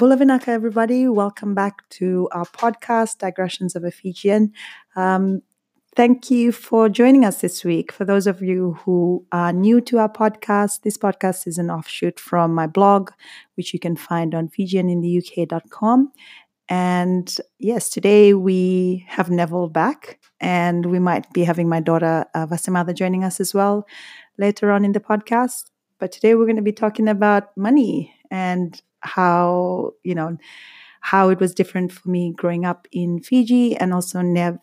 Bulavinaka, everybody. Welcome back to our podcast, Digressions of a Fijian. Um, thank you for joining us this week. For those of you who are new to our podcast, this podcast is an offshoot from my blog, which you can find on FijianintheUK.com. And yes, today we have Neville back, and we might be having my daughter uh, Vasimada joining us as well later on in the podcast. But today we're going to be talking about money and how you know how it was different for me growing up in Fiji, and also Nev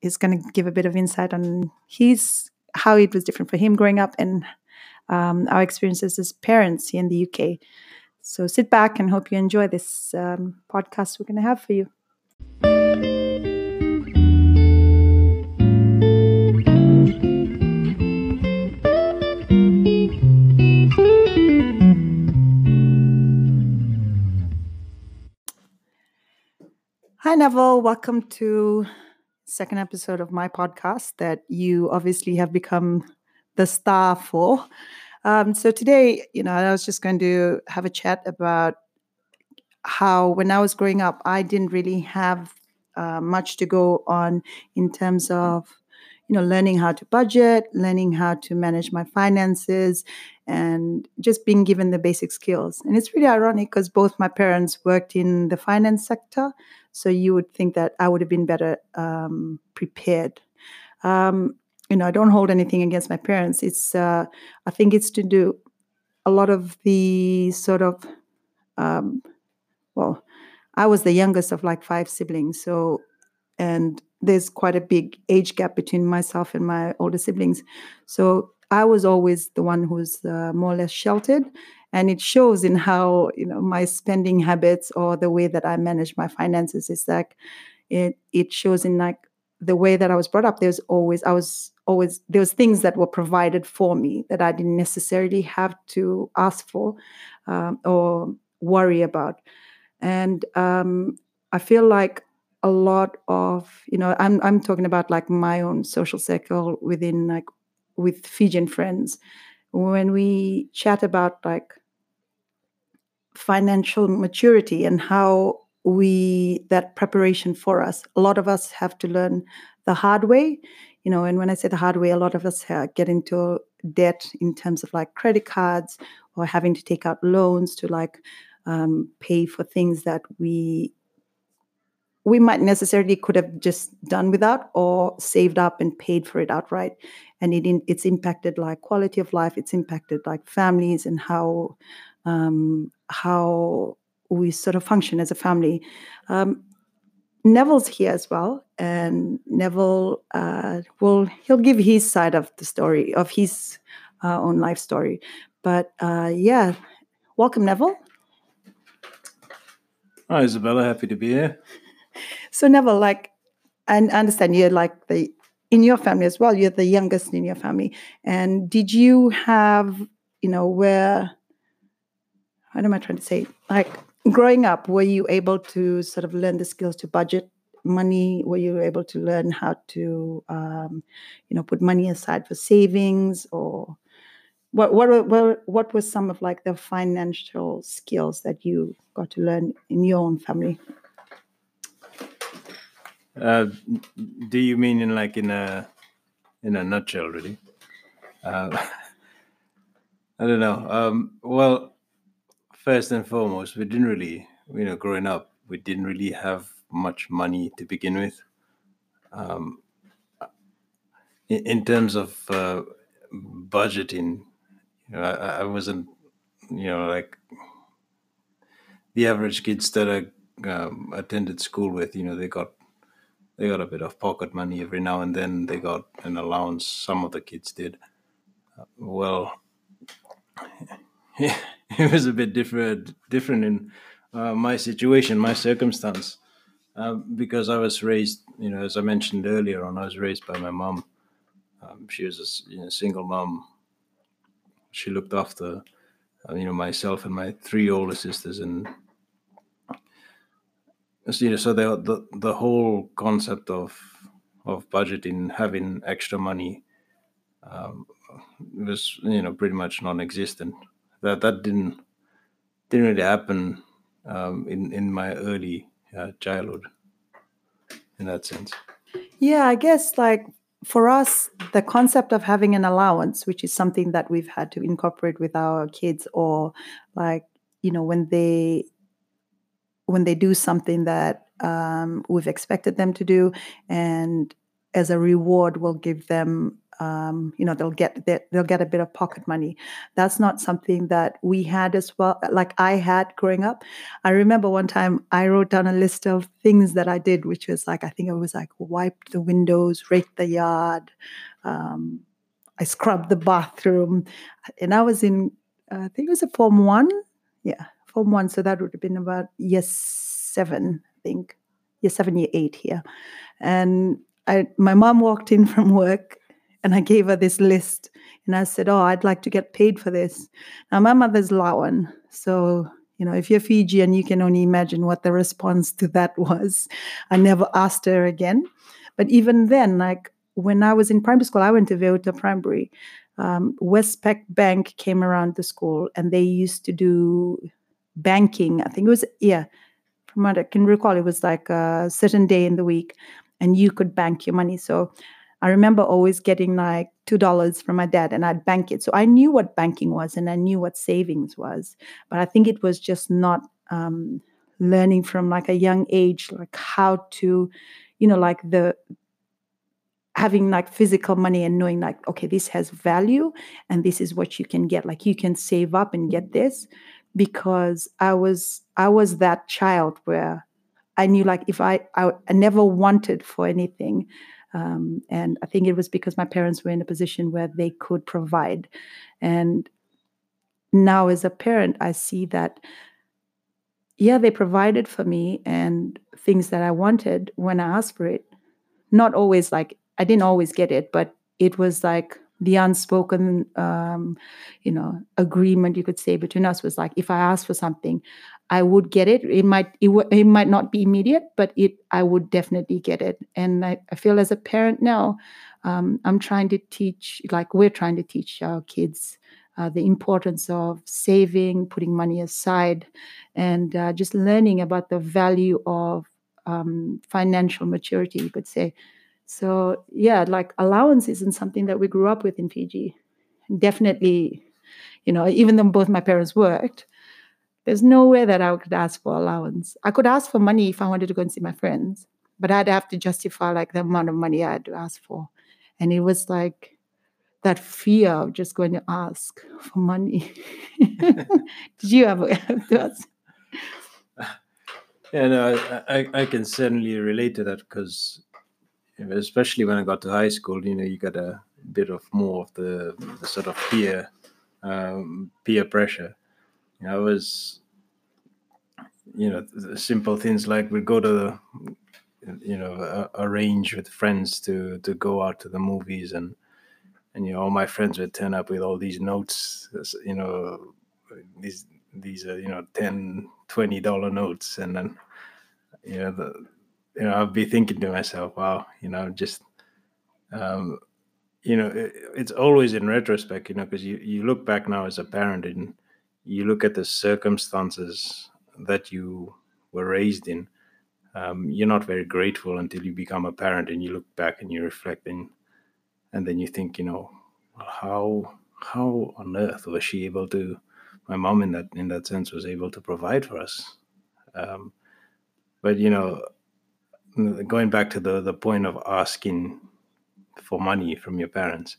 is going to give a bit of insight on his how it was different for him growing up and um, our experiences as parents here in the UK. So sit back and hope you enjoy this um, podcast we're going to have for you. Hi, Neville. Welcome to second episode of my podcast that you obviously have become the star for. Um, so today, you know, I was just going to have a chat about how when I was growing up, I didn't really have uh, much to go on in terms of you know learning how to budget learning how to manage my finances and just being given the basic skills and it's really ironic because both my parents worked in the finance sector so you would think that i would have been better um, prepared. Um, you know i don't hold anything against my parents. It's uh, i think it's to do a lot of the sort of um, well i was the youngest of like five siblings so and there's quite a big age gap between myself and my older siblings. So i was always the one who's uh, more or less sheltered and it shows in how you know my spending habits or the way that i manage my finances is like it it shows in like the way that i was brought up. There's always i was always there was things that were provided for me that i didn't necessarily have to ask for um, or worry about. And um, i feel like a lot of you know i'm i'm talking about like my own social circle within like with fijian friends. When we chat about like financial maturity and how we that preparation for us. A lot of us have to learn the hard way you know and when i say the hard way a lot of us get into debt in terms of like credit cards or having to take out loans to like um, pay for things that we we might necessarily could have just done without or saved up and paid for it outright. And it it's impacted like quality of life it's impacted like families and how um, how we sort of function as a family um, neville's here as well and neville uh, will he'll give his side of the story of his uh, own life story but uh, yeah welcome neville hi isabella happy to be here so Neville, like, I understand you're like the in your family as well. You're the youngest in your family, and did you have, you know, where? What am I trying to say? Like growing up, were you able to sort of learn the skills to budget money? Were you able to learn how to, um, you know, put money aside for savings or? What, what what what was some of like the financial skills that you got to learn in your own family? Uh, do you mean in like in a in a nutshell, really? Uh, I don't know. Um, well, first and foremost, we didn't really, you know, growing up, we didn't really have much money to begin with. Um, in, in terms of uh, budgeting, you know, I, I, wasn't, you know, like the average kids that I um, attended school with. You know, they got they got a bit of pocket money every now and then. They got an allowance. Some of the kids did. Uh, well, it was a bit different, different in uh, my situation, my circumstance, uh, because I was raised, you know, as I mentioned earlier on, I was raised by my mom. Um, she was a you know, single mom. She looked after, uh, you know, myself and my three older sisters, and so, you know, so the, the the whole concept of of budgeting, having extra money, um, was you know pretty much non-existent. That that didn't didn't really happen um, in in my early uh, childhood. In that sense. Yeah, I guess like for us, the concept of having an allowance, which is something that we've had to incorporate with our kids, or like you know when they when they do something that um, we've expected them to do, and as a reward, we'll give them um, you know they'll get they'll get a bit of pocket money. That's not something that we had as well like i had growing up. I remember one time i wrote down a list of things that i did which was like i think it was like wipe the windows rake the yard um, i scrubbed the bathroom and i was in uh, i think it was a form one? Yeah form one so that would have been about year seven i think. Year seven year eight here. And I, my mom walked in from work and I gave her this list and I said, Oh, I'd like to get paid for this. Now, my mother's Lauan. So, you know, if you're Fijian, you can only imagine what the response to that was. I never asked her again. But even then, like when I was in primary school, I went to Veiuto Primary. Um, Westpac Bank came around the school and they used to do banking. I think it was, yeah, from what I can recall, it was like a certain day in the week and you could bank your money. So I remember always getting like $2 from my dad and I'd bank it. So I knew what banking was and I knew what savings was. But I think it was just not um, learning from like a young age, like how to, you know, like the having like physical money and knowing like, okay, this has value and this is what you can get. Like you can save up and get this because I was I was that child where I knew like if I I, I never wanted for anything um, and I think it was because my parents were in a position where they could provide. And now, as a parent, I see that, yeah, they provided for me and things that I wanted when I asked for it. Not always like, I didn't always get it, but it was like the unspoken um, you know agreement you could say between us was like if i asked for something i would get it. It might it, w- it might not be immediate but it i would definitely get it. And i, I feel as a parent now um, i'm trying to teach like we're trying to teach our kids uh, the importance of saving putting money aside and uh, just learning about the value of um, financial maturity you could say so yeah, like allowance isn't something that we grew up with in Fiji. Definitely, you know, even though both my parents worked, there's nowhere that I could ask for allowance. I could ask for money if I wanted to go and see my friends, but I'd have to justify like the amount of money I had to ask for. And it was like that fear of just going to ask for money. Did you ever have ask? Yeah, no, I, I, I can certainly relate to that because especially when I got to high school, you know, you got a bit of more of the, the sort of peer um, peer pressure. You know, I was, you know, simple things like we'd go to, you know, arrange with friends to to go out to the movies, and and you know, all my friends would turn up with all these notes, you know, these these are you know 10 20 dollar notes and then you know the you know, I'll be thinking to myself, wow, you know, just, um, you know, it, it's always in retrospect, you know, because you, you look back now as a parent and you look at the circumstances that you were raised in. Um, you're not very grateful until you become a parent and you look back and you reflect and and then you think, you know, how how on earth was she able to? My mom, in that in that sense, was able to provide for us. Um, but you know, going back to the the point of asking for money from your parents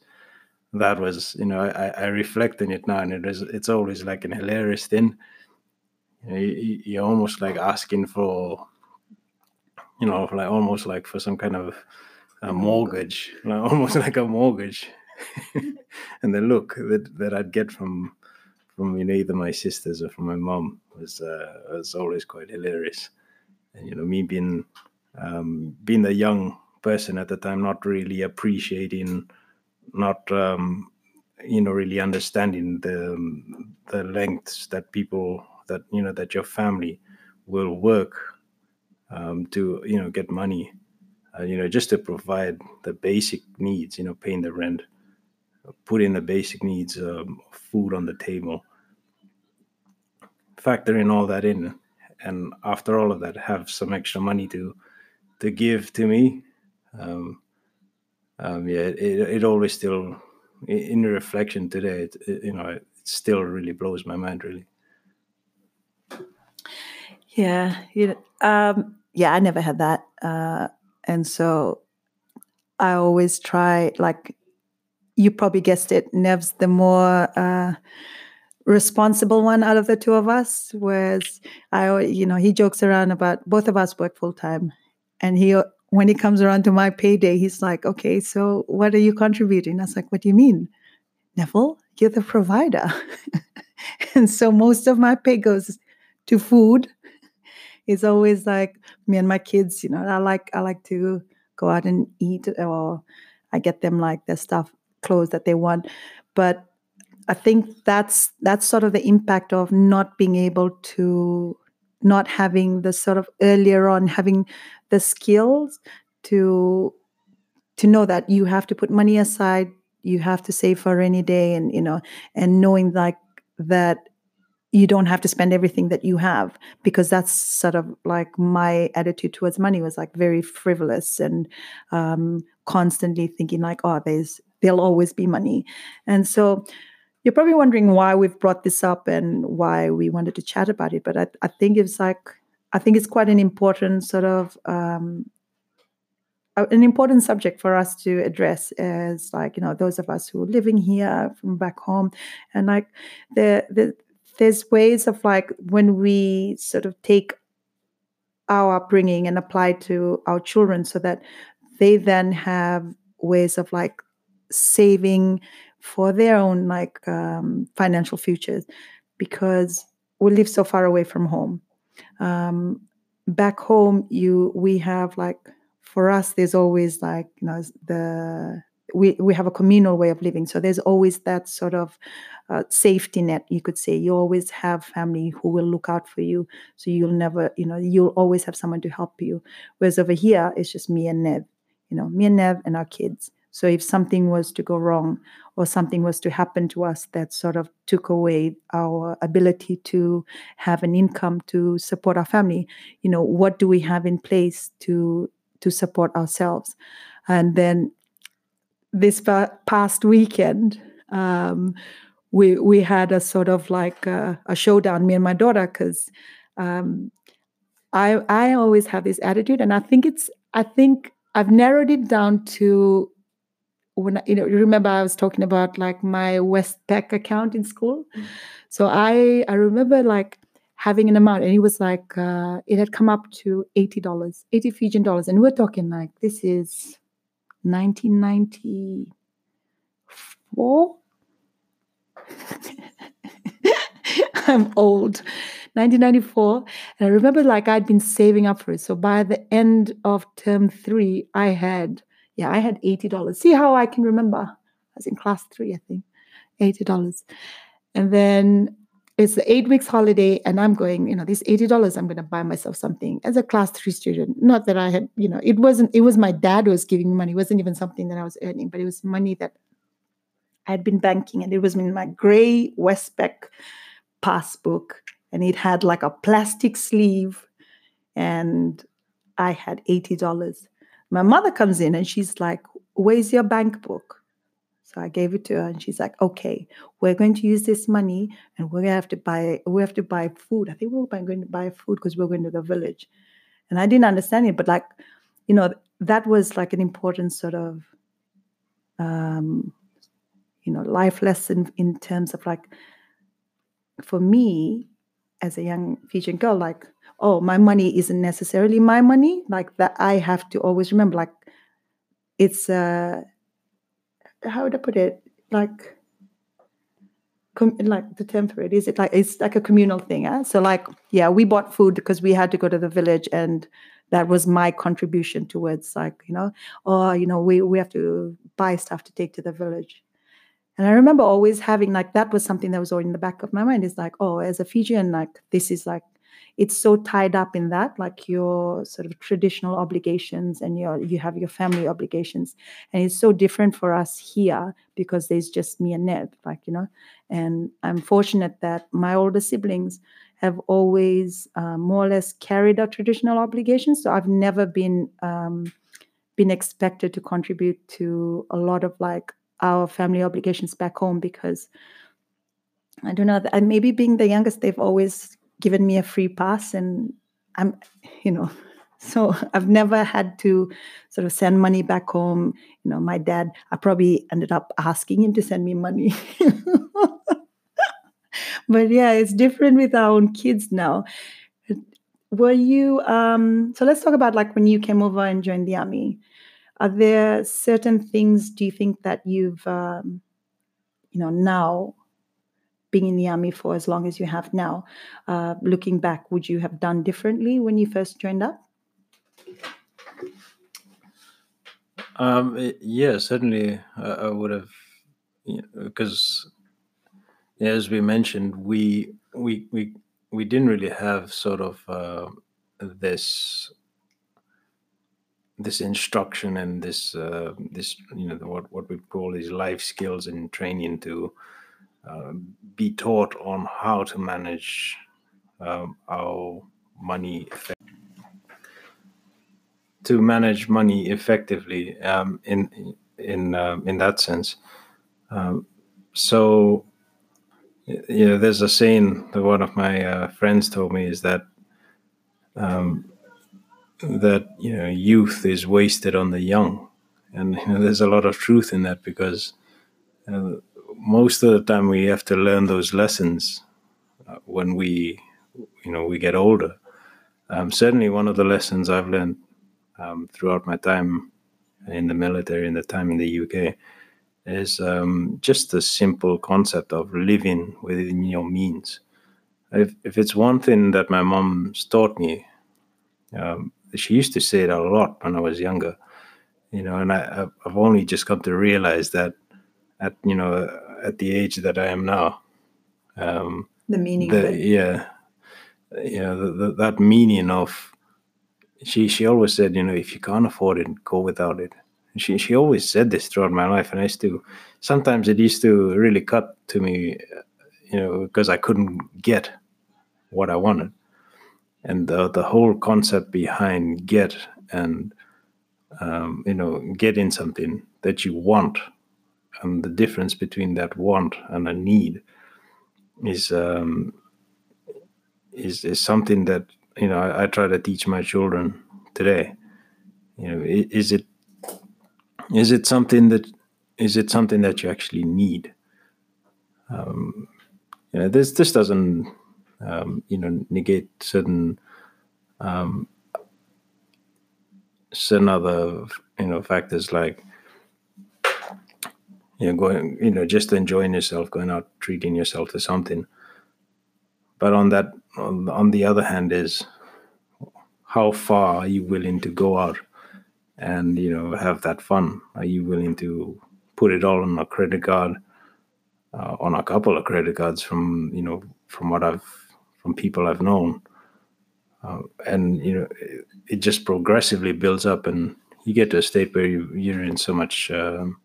that was you know i i reflect on it now and it is it's always like an hilarious thing. You know, you, you're almost like asking for you know like almost like for some kind of a mortgage like almost like a mortgage. And the look that that i'd get from from you know either my sisters or from my mom was uh, was always quite hilarious. And you know me being um, being a young person at the time, not really appreciating, not um, you know really understanding the the lengths that people that you know that your family will work um, to you know get money, uh, you know just to provide the basic needs, you know paying the rent, putting the basic needs, um, food on the table, factoring all that in, and after all of that have some extra money to to give to me. Um, um, yeah it, it always still in the reflection today it, it, you know it still really blows my mind really. Yeah you know, um yeah i never had that uh and so i always try like you probably guessed it nev's the more uh responsible one out of the two of us whereas i you know he jokes around about both of us work full time and he when he comes around to my payday he's like okay so what are you contributing? I was like what do you mean? Neville you're the provider. And so most of my pay goes to food. It's always like me and my kids you know i like i like to go out and eat or i get them like their stuff clothes that they want. But I think that's that's sort of the impact of not being able to not having the sort of earlier on having the skills to to know that you have to put money aside you have to save for any day and you know and knowing like that you don't have to spend everything that you have because that's sort of like my attitude towards money was like very frivolous and um, constantly thinking like oh there's there'll always be money. And so you're probably wondering why we've brought this up and why we wanted to chat about it. But I, I think it's like, I think it's quite an important sort of, um, an important subject for us to address as like, you know, those of us who are living here from back home. And like, the, the, there's ways of like when we sort of take our upbringing and apply to our children so that they then have ways of like saving for their own like um, financial futures because we live so far away from home. Um, back home you we have like for us there's always like you know the we, we have a communal way of living. So there's always that sort of uh, safety net you could say. You always have family who will look out for you. So you'll never you know you'll always have someone to help you. Whereas over here it's just me and nev you know me and nev and our kids so if something was to go wrong or something was to happen to us that sort of took away our ability to have an income to support our family, you know, what do we have in place to to support ourselves? And then this past weekend, um, we we had a sort of like a, a showdown, me and my daughter, because um, I I always have this attitude, and I think it's I think I've narrowed it down to when you know remember I was talking about like my Westpac account in school. Mm. So I I remember like having an amount and it was like uh, it had come up to eighty dollars, eighty Fijian dollars, and we're talking like this is nineteen ninety four. I'm old. 1994. And I remember like I'd been saving up for it. So by the end of term three, I had yeah, I had $80. See how I can remember? I was in class three, I think. $80. And then it's the eight weeks holiday, and I'm going, you know, these $80, I'm going to buy myself something as a class three student. Not that I had, you know, it wasn't, it was my dad who was giving me money. It wasn't even something that I was earning, but it was money that I had been banking, and it was in my gray Westpac passbook, and it had like a plastic sleeve, and I had $80. My mother comes in and she's like, Where's your bank book? So I gave it to her and she's like, Okay, we're going to use this money and we're gonna have to buy we have to buy food. I think we we're going to buy food because we're going to the village. And I didn't understand it, but like, you know, that was like an important sort of um, you know, life lesson in terms of like for me as a young Fijian girl, like oh, my money isn't necessarily my money. Like that, I have to always remember, like, it's, uh, how would I put it? Like, com- like the term is it like it's like a communal thing eh? so like yeah we bought food because we had to go to the village and that was my contribution towards like you know oh you know we we have to buy stuff to take to the village and i remember always having like that was something that was always in the back of my mind is like oh as a fijian like this is like it's so tied up in that like your sort of traditional obligations and your you have your family obligations and it's so different for us here because there's just me and Ned like you know and I'm fortunate that my older siblings have always uh, more or less carried out traditional obligations. So I've never been um, been expected to contribute to a lot of like our family obligations back home because I don't know. Maybe being the youngest, they've always given me a free pass, and I'm, you know, so I've never had to sort of send money back home. You know, my dad, I probably ended up asking him to send me money. but yeah, it's different with our own kids now. Were you, um, so let's talk about like when you came over and joined the army. Are there certain things, do you think that you've, um, you know, now being in the army for as long as you have now, uh, looking back, would you have done differently when you first joined up? Um, yeah, certainly uh, I would have, because you know, as we mentioned, we we we we didn't really have sort of uh, this this instruction and this uh, this you know what what we call these life skills and training to uh, be taught on how to manage um, our money to manage money effectively um, in in uh, in that sense. Um, so, you know, there's a saying that one of my uh, friends told me is that um, that you know youth is wasted on the young, and you know, there's a lot of truth in that because uh, most of the time we have to learn those lessons uh, when we you know we get older. Um, certainly, one of the lessons I've learned um, throughout my time in the military and the time in the UK is um, just the simple concept of living within your means. If, if it's one thing that my mom's taught me, um, she used to say it a lot when I was younger, you know, and I, I've only just come to realize that at, you know, at the age that I am now. Um, the meaning the, Yeah. Yeah, the, the, that meaning of she she always said, you know, if you can't afford it, go without it. she she always said this throughout my life, and I used to sometimes it used to really cut to me, you know, because I couldn't get what I wanted, and the the whole concept behind get and um, you know getting something that you want, and the difference between that want and a need is um, is is something that you know I, I, try to teach my children today. You know is it is it something that is it something that you actually need? Um, you know this this doesn't um, you know negate certain um, certain other you know factors like you know going you know just enjoying yourself going out treating yourself to something. But on that on, the other hand is how far are you willing to go out and you know have that fun? Are you willing to put it all on a credit card uh, on a couple of credit cards from you know from what i've from people i've known? Uh, and you know it, it, just progressively builds up and you get to a state where you, you're in so much um,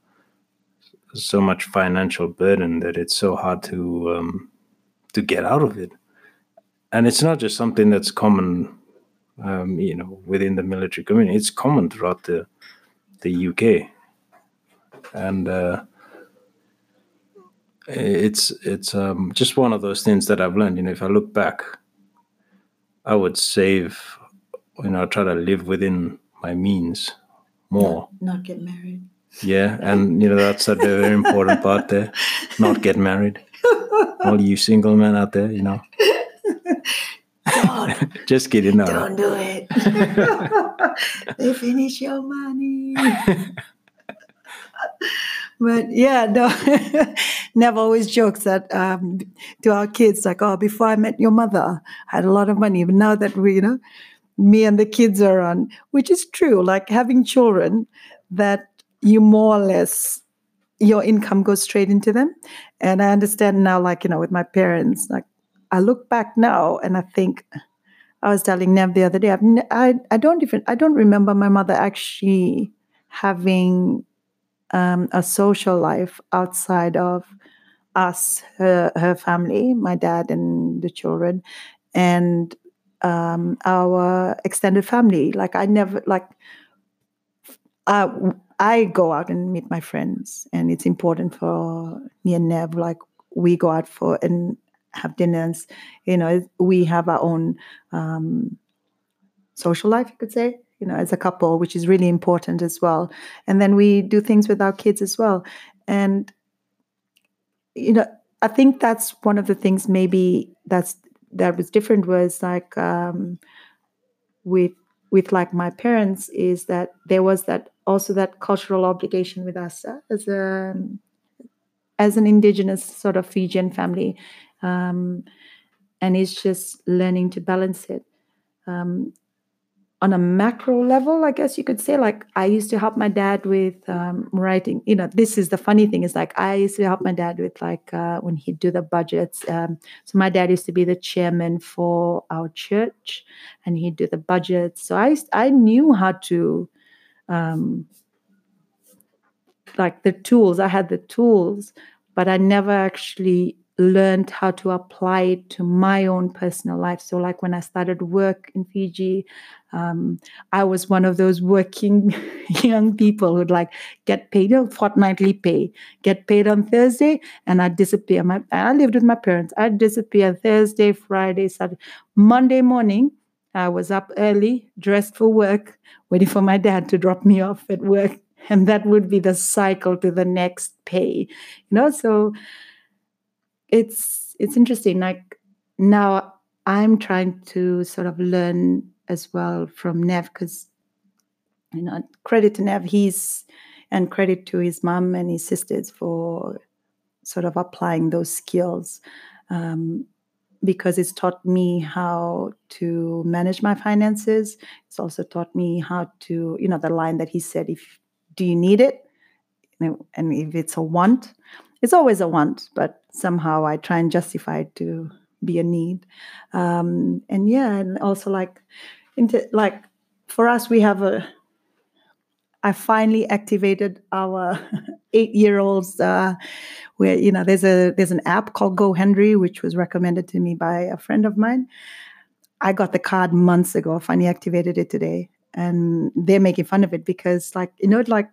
so much financial burden that it's so hard to um, to get out of it and it's not just something that's common, um, you know, within the military community. It's common throughout the the UK, and uh, it's it's um, just one of those things that I've learned. You know, if I look back, I would save. You know, try to live within my means more. Not, not get married. Yeah, and you know that's a very important part there. Not get married. All you single men out there, you know. Don't. Just kidding. No. Don't do it. they finish your money. but yeah, no, never always jokes that um, to our kids like, oh, before I met your mother, I had a lot of money, but now that we, you know, me and the kids are on, which is true. Like having children, that you more or less your income goes straight into them, and I understand now, like you know, with my parents, like I look back now and I think I was telling Nev the other day. I've, I I don't even I don't remember my mother actually having um, a social life outside of us, her her family, my dad and the children, and um, our extended family. Like I never like. I go out and meet my friends, and it's important for me and Nev. Like we go out for and have dinners. You know, we have our own um, social life, you could say. You know, as a couple, which is really important as well. And then we do things with our kids as well. And you know, I think that's one of the things maybe that's that was different was like um, with with like my parents is that there was that also that cultural obligation with us uh, as a as an indigenous sort of Fijian family, um, and it's just learning to balance it. Um, on a macro level, I guess you could say, like I used to help my dad with um, writing. You know, this is the funny thing is like I used to help my dad with like uh, when he'd do the budgets. Um, so my dad used to be the chairman for our church, and he'd do the budgets. So I I knew how to, um, like the tools. I had the tools, but I never actually learned how to apply it to my own personal life. So, like when I started work in Fiji, um, I was one of those working young people who'd like get paid a fortnightly pay, get paid on Thursday, and I'd disappear. My, I lived with my parents. I'd disappear Thursday, Friday, Saturday, Monday morning. I was up early, dressed for work, waiting for my dad to drop me off at work. And that would be the cycle to the next pay. You know, so it's it's interesting. Like now I'm trying to sort of learn as well from Nev because you know credit to Nev he's and credit to his mom and his sisters for sort of applying those skills um, because it's taught me how to manage my finances. It's also taught me how to you know the line that he said if do you need it and if it's a want it's always a want, but somehow I try and justify it to be a need. Um, and yeah, and also like, into like for us, we have a. I finally activated our eight-year-olds. Uh, where you know there's a there's an app called GoHenry, which was recommended to me by a friend of mine. I got the card months ago. Finally activated it today, and they're making fun of it because like you know like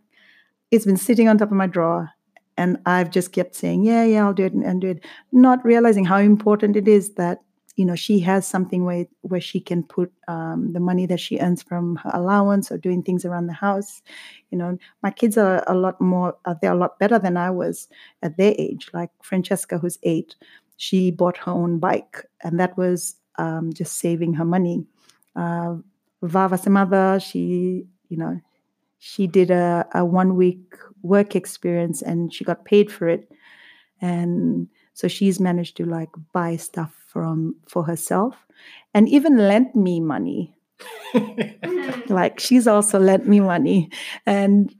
it's been sitting on top of my drawer and I've just kept saying, yeah, yeah, I'll do it and do it, not realizing how important it is that you know she has something where where she can put um, the money that she earns from her allowance or doing things around the house. You know, my kids are a lot more uh, they're a lot better than I was at their age. Like Francesca, who's eight, she bought her own bike, and that was um, just saving her money. Uh, Vava's mother, she you know she did a, a one week work experience and she got paid for it and so she's managed to like buy stuff from for herself and even lent me money like she's also lent me money and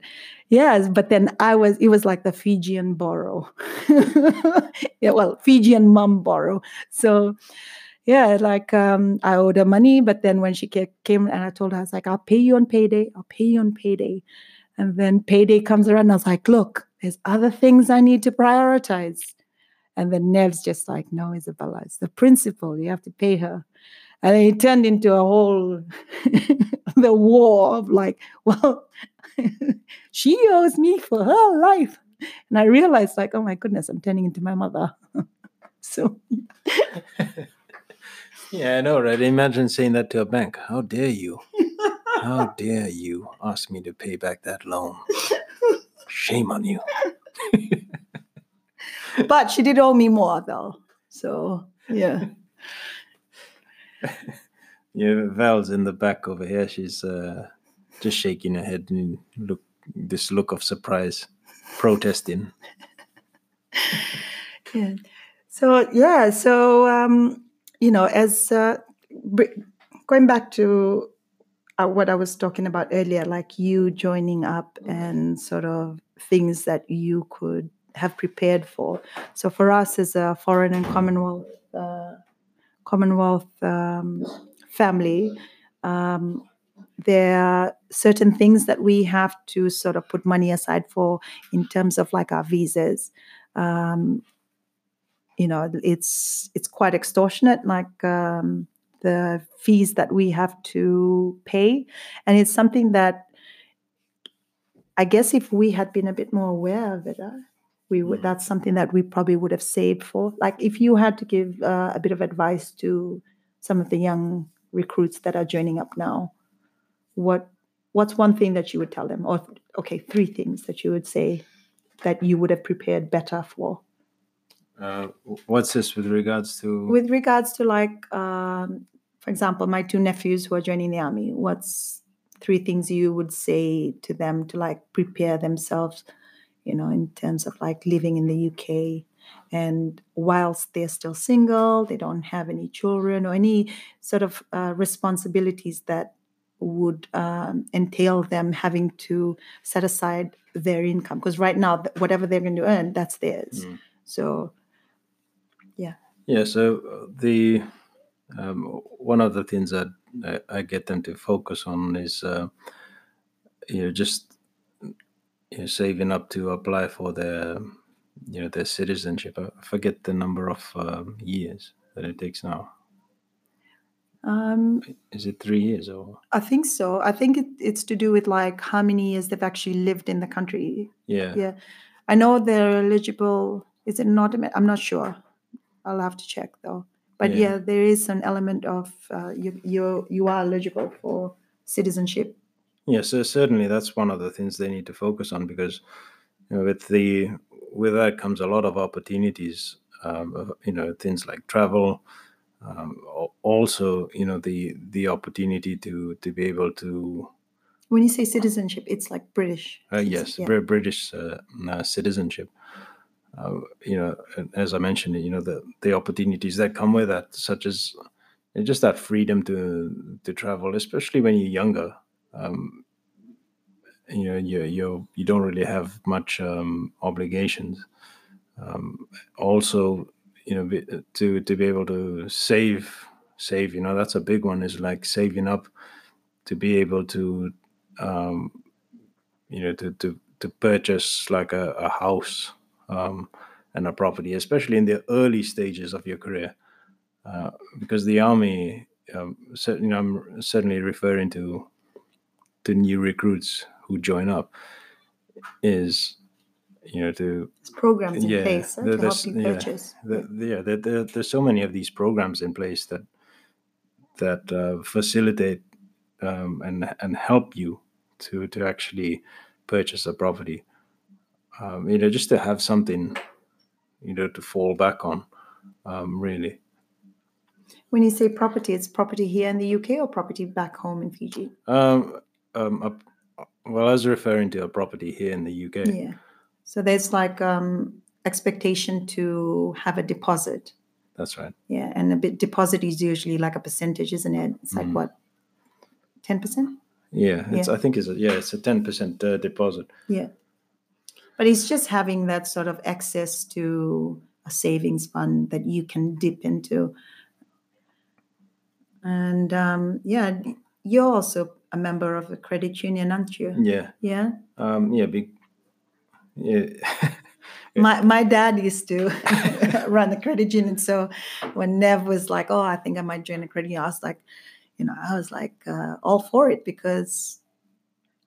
yes but then i was it was like the fijian borrow yeah well fijian mom borrow so yeah, like um, I owed her money, but then when she came and I told her, I was like, I'll pay you on payday. I'll pay you on payday. And then payday comes around. and I was like, look, there's other things I need to prioritize. And then Nev's just like, no, Isabella, it's the principle. You have to pay her. And it turned into a whole the war of like, well, she owes me for her life. And I realized, like, oh my goodness, I'm turning into my mother. so yeah, I know, right? Imagine saying that to a bank. How dare you? How dare you ask me to pay back that loan? Shame on you. but she did owe me more, though. So, yeah. yeah, Val's in the back over here. She's uh, just shaking her head and look this look of surprise, protesting. yeah. So yeah, so um, you know, as uh, going back to uh, what I was talking about earlier, like you joining up and sort of things that you could have prepared for. So for us as a foreign and Commonwealth uh, Commonwealth um, family, um, there are certain things that we have to sort of put money aside for in terms of like our visas. Um, you know it's it's quite extortionate like um, the fees that we have to pay and it's something that i guess if we had been a bit more aware of it uh, we would that's something that we probably would have saved for. Like if you had to give uh, a bit of advice to some of the young recruits that are joining up now what what's one thing that you would tell them? Or okay three things that you would say that you would have prepared better for? Uh, what's this with regards to? with regards to like um, for example my two nephews who are joining the army what's three things you would say to them to like prepare themselves you know in terms of like living in the uk and whilst they're still single they don't have any children or any sort of uh, responsibilities that would um, entail them having to set aside their income because right now whatever they're going to earn that's theirs Mm. so Yeah, Yeah. so uh, the um, one of the things that I, I get them to focus on is uh, you know just you know, saving up to apply for their you know their citizenship. I forget the number of um, years that it takes now. um, Is it three years or I think so. I think it, it's to do with like how many years they've actually lived in the country. yeah? Yeah, I know they're eligible. Is it not? I'm not sure. I'll have to check though. But Yeah. yeah, there is an element of uh, you you you are eligible for citizenship. Yeah, so certainly that's one of the things they need to focus on because you know, with the with that comes a lot of opportunities. Um, you know, things like travel. Um, also, you know, the the opportunity to to be able to When you say citizenship, it's like British. uh, yes, yeah. British uh, uh, citizenship. Uh, you know, as I mentioned, you know the the opportunities that come with that, such as just that freedom to to travel, especially when you're younger. Um, you know, you you you don't really have much um, obligations. Um, also, you know, be, to to be able to save save, you know, that's a big one. Is like saving up to be able to um, you know to to to purchase like a, a house um, and a property, especially in the early stages of your career, uh, because the army, um, cer- you know, I'm certainly referring to to new recruits who join up, is you know to it's programs in place there- to help there's- yeah, purchase. the, the- yeah, there, there, there's so many of these programs in place that that uh, facilitate um, and and help you to to actually purchase a property. Um, you know, just to have something, you know, to fall back on. Um, really, When you say property, it's property here in the UK or property back home in Fiji. um, um, a- well, I was referring to a property here in the UK. Yeah. So there's like um, expectation to have a deposit. That's right. Yeah, and a bit deposit is usually like a percentage, isn't it? It's like Mhm. what, ten percent? Yeah, it's. I think it's a, yeah, it's a ten percent uh, deposit. Yeah. But it's just having that sort of access to a savings fund that you can dip into. And um, yeah, you're also a member of the credit union, aren't you? Yeah, Yeah. um, yeah, be, yeah. My my dad used to run a credit union. So when Nev was like, "Oh, I think I might join a credit union," I was like, you know, I was like uh, all for it because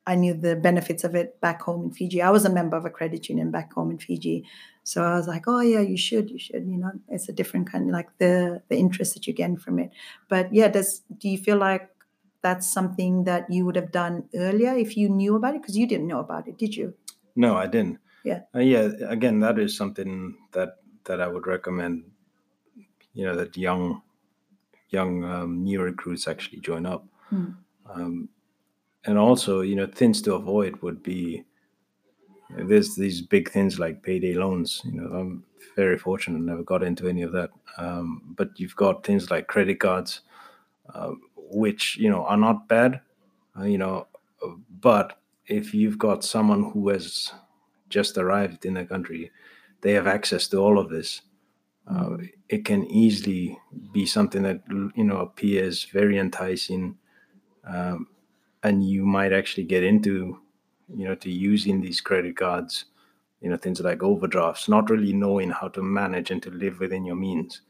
I knew the benefits of it back home in Fiji. I was a member of a credit union back home in Fiji, so I was like, "Oh yeah, you should, you should." You know, it's a different kind of like the the interest that you get from it. But yeah, does do you feel like that's something that you would have done earlier if you knew about it? Because you didn't know about it, did you? No, I didn't. Yeah. Uh, yeah. Again, that is something that that I would recommend. You know, that young, young um, new recruits actually join up. Hmm. Um, and also, you know, things to avoid would be there's these big things like payday loans. You know, I'm very fortunate, never got into any of that. Um, but you've got things like credit cards, uh, which you know are not bad. Uh, you know, but if you've got someone who has just arrived in the country, they have access to all of this. Uh, it can easily be something that you know appears very enticing, um, and you might actually get into, you know, to using these credit cards you know things like overdrafts not really knowing how to manage and to live within your means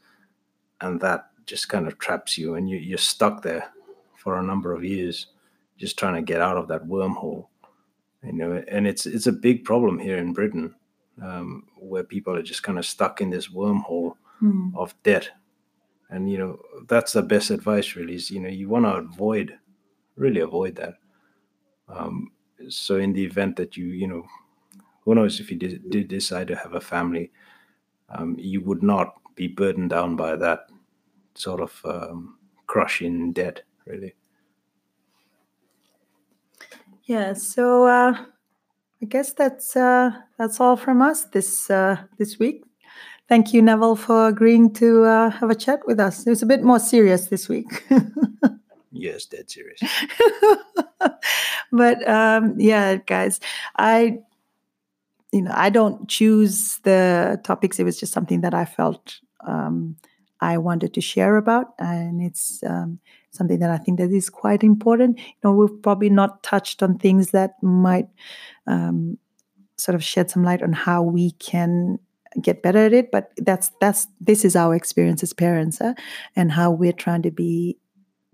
and that just kind of traps you and you, you're stuck there for a number of years just trying to get out of that wormhole you know? And it's it's a big problem here in britain um, where people are just kind of stuck in this wormhole Mm. of debt. And you know that's the best advice really is you know you want to avoid really avoid that. Um, so in the event that you you know who knows if you did, did decide to have a family um, you would not be burdened down by that sort of um, crushing debt really Yeah, so uh, I guess that's uh, that's all from us this uh, this week. Thank you, Neville, for agreeing to uh, have a chat with us. It was a bit more serious this week. yes dead serious but um, yeah, guys, I you know I don't choose the topics. It was just something that I felt um, I wanted to share about, and it's um, something that I think that is quite important. You know, we've probably not touched on things that might um, sort of shed some light on how we can get better at it. But that's that's this is our experience as parents, uh, and how we're trying to be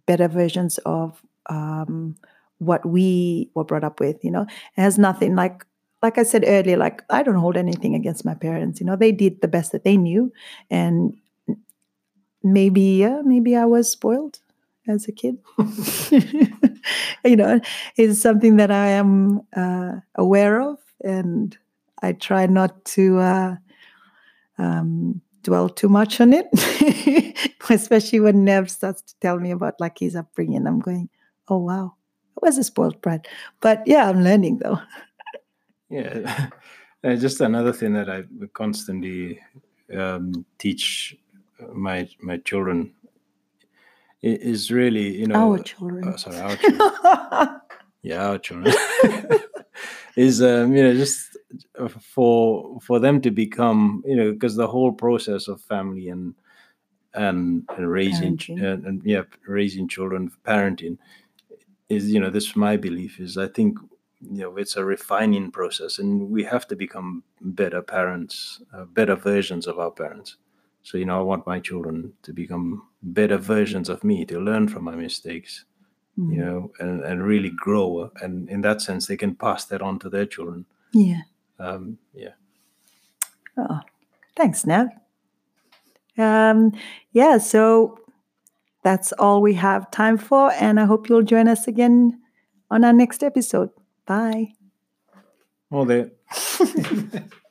better versions of um, what we were brought up with. You know, it has nothing like like I said earlier. Like I don't hold anything against my parents. You know, they did the best that they knew, and maybe yeah, maybe I was spoiled as a kid. you know, is something that I am uh, aware of, and I try not to uh, um, dwell too much on it, especially when Nev starts to tell me about like his upbringing. I'm going, oh wow, I was a spoiled brat, but yeah, I'm learning though. yeah Uh, just another thing that i constantly um, teach my my children. Is really you know Our children. uh, sorry our children. Yeah our children. Is um, you know just uh, for for them to become you know because the whole process of family and and, and raising ch- and, and yeah raising children parenting is you know this my belief is i think you know it's a refining process and we have to become better parents uh, better versions of our parents so you know i want my children to become better versions of me to learn from my mistakes Mm. you know and, and really grow and in that sense they can pass that on to their children Yeah. um, yeah Oh, thanks, Nev. Um, yeah, so that's all we have time for, and I hope you'll join us again on our next episode. Bye. well there